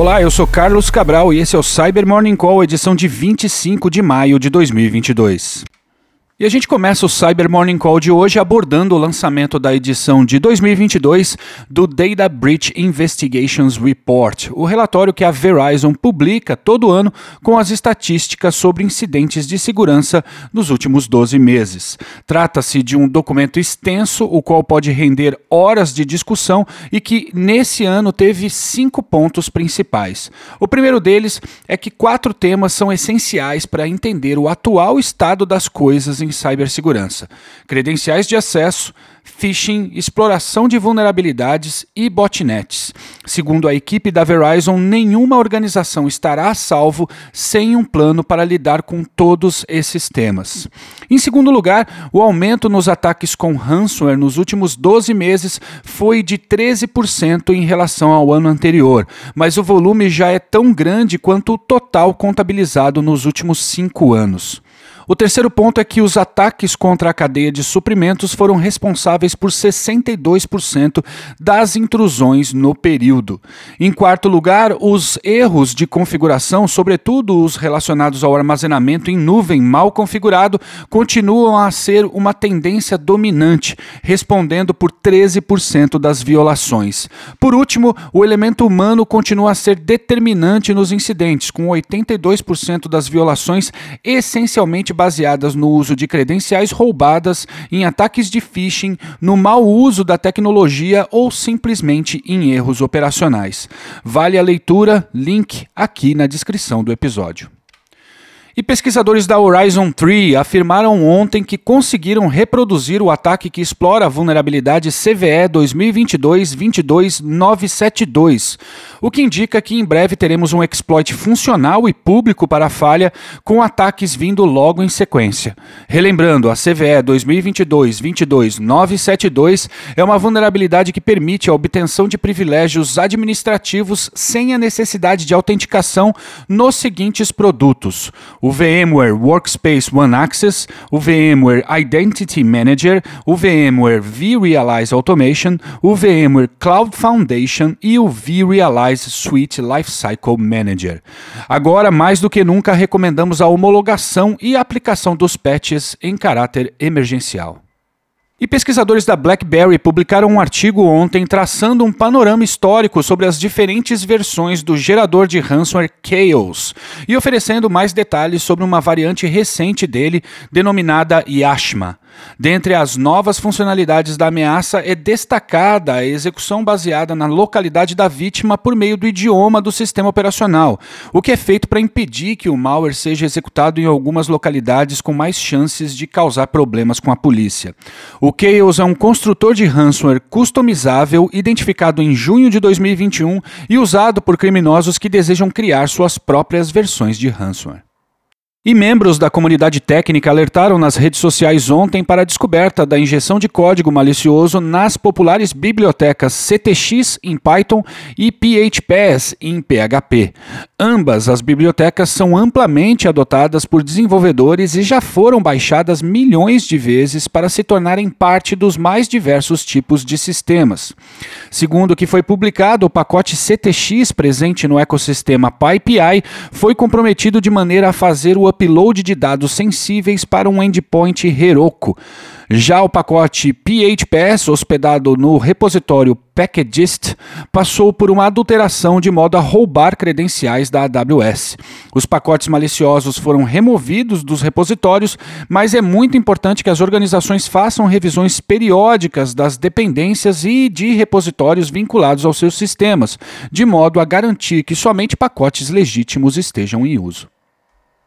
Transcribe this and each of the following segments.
Olá, eu sou Carlos Cabral e esse é o Cyber Morning Call, edição de 25 de maio de 2022. E a gente começa o Cyber Morning Call de hoje abordando o lançamento da edição de 2022 do Data Breach Investigations Report, o relatório que a Verizon publica todo ano com as estatísticas sobre incidentes de segurança nos últimos 12 meses. Trata-se de um documento extenso, o qual pode render horas de discussão e que nesse ano teve cinco pontos principais. O primeiro deles é que quatro temas são essenciais para entender o atual estado das coisas em em cibersegurança, credenciais de acesso, phishing, exploração de vulnerabilidades e botnets. Segundo a equipe da Verizon, nenhuma organização estará a salvo sem um plano para lidar com todos esses temas. Em segundo lugar, o aumento nos ataques com ransomware nos últimos 12 meses foi de 13% em relação ao ano anterior, mas o volume já é tão grande quanto o total contabilizado nos últimos cinco anos. O terceiro ponto é que os ataques contra a cadeia de suprimentos foram responsáveis por 62% das intrusões no período. Em quarto lugar, os erros de configuração, sobretudo os relacionados ao armazenamento em nuvem mal configurado, continuam a ser uma tendência dominante, respondendo por 13% das violações. Por último, o elemento humano continua a ser determinante nos incidentes, com 82% das violações essencialmente baseadas no uso de credenciais roubadas, em ataques de phishing, no mau uso da tecnologia ou simplesmente em erros operacionais. Vale a leitura, link aqui na descrição do episódio. E pesquisadores da Horizon 3 afirmaram ontem que conseguiram reproduzir o ataque que explora a vulnerabilidade CVE 2022-22972, o que indica que em breve teremos um exploit funcional e público para a falha, com ataques vindo logo em sequência. Relembrando, a CVE 2022-22972 é uma vulnerabilidade que permite a obtenção de privilégios administrativos sem a necessidade de autenticação nos seguintes produtos: o VMware Workspace ONE Access, o VMware Identity Manager, o VMware vRealize Automation, o VMware Cloud Foundation e o vRealize Suite Lifecycle Manager. Agora, mais do que nunca, recomendamos a homologação e aplicação dos patches em caráter emergencial. E pesquisadores da BlackBerry publicaram um artigo ontem traçando um panorama histórico sobre as diferentes versões do gerador de ransomware Chaos e oferecendo mais detalhes sobre uma variante recente dele denominada Yashma. Dentre as novas funcionalidades da ameaça é destacada a execução baseada na localidade da vítima por meio do idioma do sistema operacional, o que é feito para impedir que o malware seja executado em algumas localidades com mais chances de causar problemas com a polícia. O Chaos é um construtor de ransomware customizável identificado em junho de 2021 e usado por criminosos que desejam criar suas próprias versões de ransomware. E membros da comunidade técnica alertaram nas redes sociais ontem para a descoberta da injeção de código malicioso nas populares bibliotecas CTX em Python e PHPS em PHP. Ambas as bibliotecas são amplamente adotadas por desenvolvedores e já foram baixadas milhões de vezes para se tornarem parte dos mais diversos tipos de sistemas. Segundo o que foi publicado, o pacote CTX presente no ecossistema PyPI foi comprometido de maneira a fazer o upload de dados sensíveis para um endpoint Heroku. Já o pacote PHPS, hospedado no repositório Packagist, passou por uma adulteração de modo a roubar credenciais da AWS. Os pacotes maliciosos foram removidos dos repositórios, mas é muito importante que as organizações façam revisões periódicas das dependências e de repositórios vinculados aos seus sistemas, de modo a garantir que somente pacotes legítimos estejam em uso.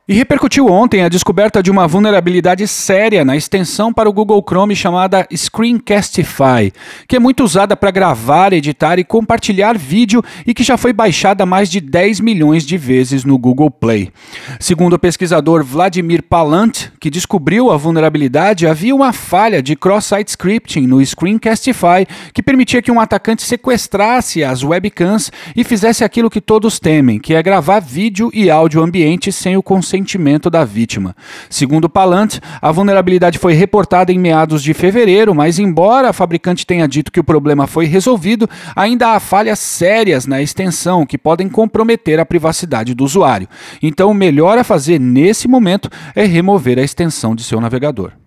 E repercutiu ontem a descoberta de uma vulnerabilidade séria na extensão para o Google Chrome chamada Screencastify, que é muito usada para gravar, editar e compartilhar vídeo e que já foi baixada mais de 10 milhões de vezes no Google Play. Segundo o pesquisador Vladimir Palant, que descobriu a vulnerabilidade, havia uma falha de cross-site scripting no Screencastify que permitia que um atacante sequestrasse as webcams e fizesse aquilo que todos temem, que é gravar vídeo e áudio ambiente sem o consentimento consentimento da vítima. Segundo Palant, a vulnerabilidade foi reportada em meados de fevereiro, mas embora a fabricante tenha dito que o problema foi resolvido, ainda há falhas sérias na extensão que podem comprometer a privacidade do usuário. Então, o melhor a fazer nesse momento é remover a extensão de seu navegador.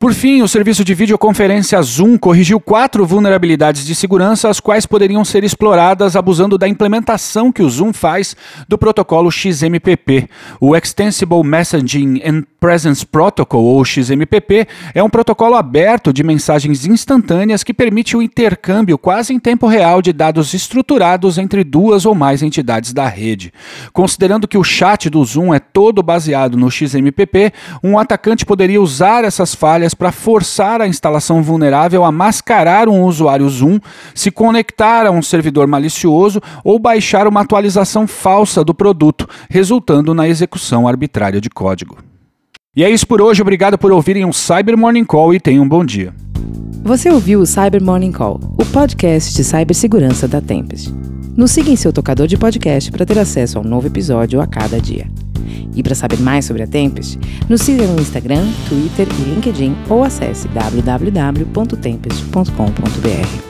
Por fim, o serviço de videoconferência Zoom corrigiu quatro vulnerabilidades de segurança, as quais poderiam ser exploradas abusando da implementação que o Zoom faz do protocolo XMPP. O Extensible Messaging and Presence Protocol, ou XMPP, é um protocolo aberto de mensagens instantâneas que permite o intercâmbio quase em tempo real de dados estruturados entre duas ou mais entidades da rede. Considerando que o chat do Zoom é todo baseado no XMPP, um atacante poderia usar essas falhas para forçar a instalação vulnerável a mascarar um usuário Zoom, se conectar a um servidor malicioso ou baixar uma atualização falsa do produto, resultando na execução arbitrária de código. E é isso por hoje, obrigado por ouvirem um Cyber Morning Call e tenham um bom dia. Você ouviu o Cyber Morning Call, o podcast de cibersegurança da Tempest. Nos siga em seu tocador de podcast para ter acesso a um novo episódio a cada dia. E para saber mais sobre a Tempest, nos siga no Instagram, Twitter e LinkedIn ou acesse www.tempest.com.br.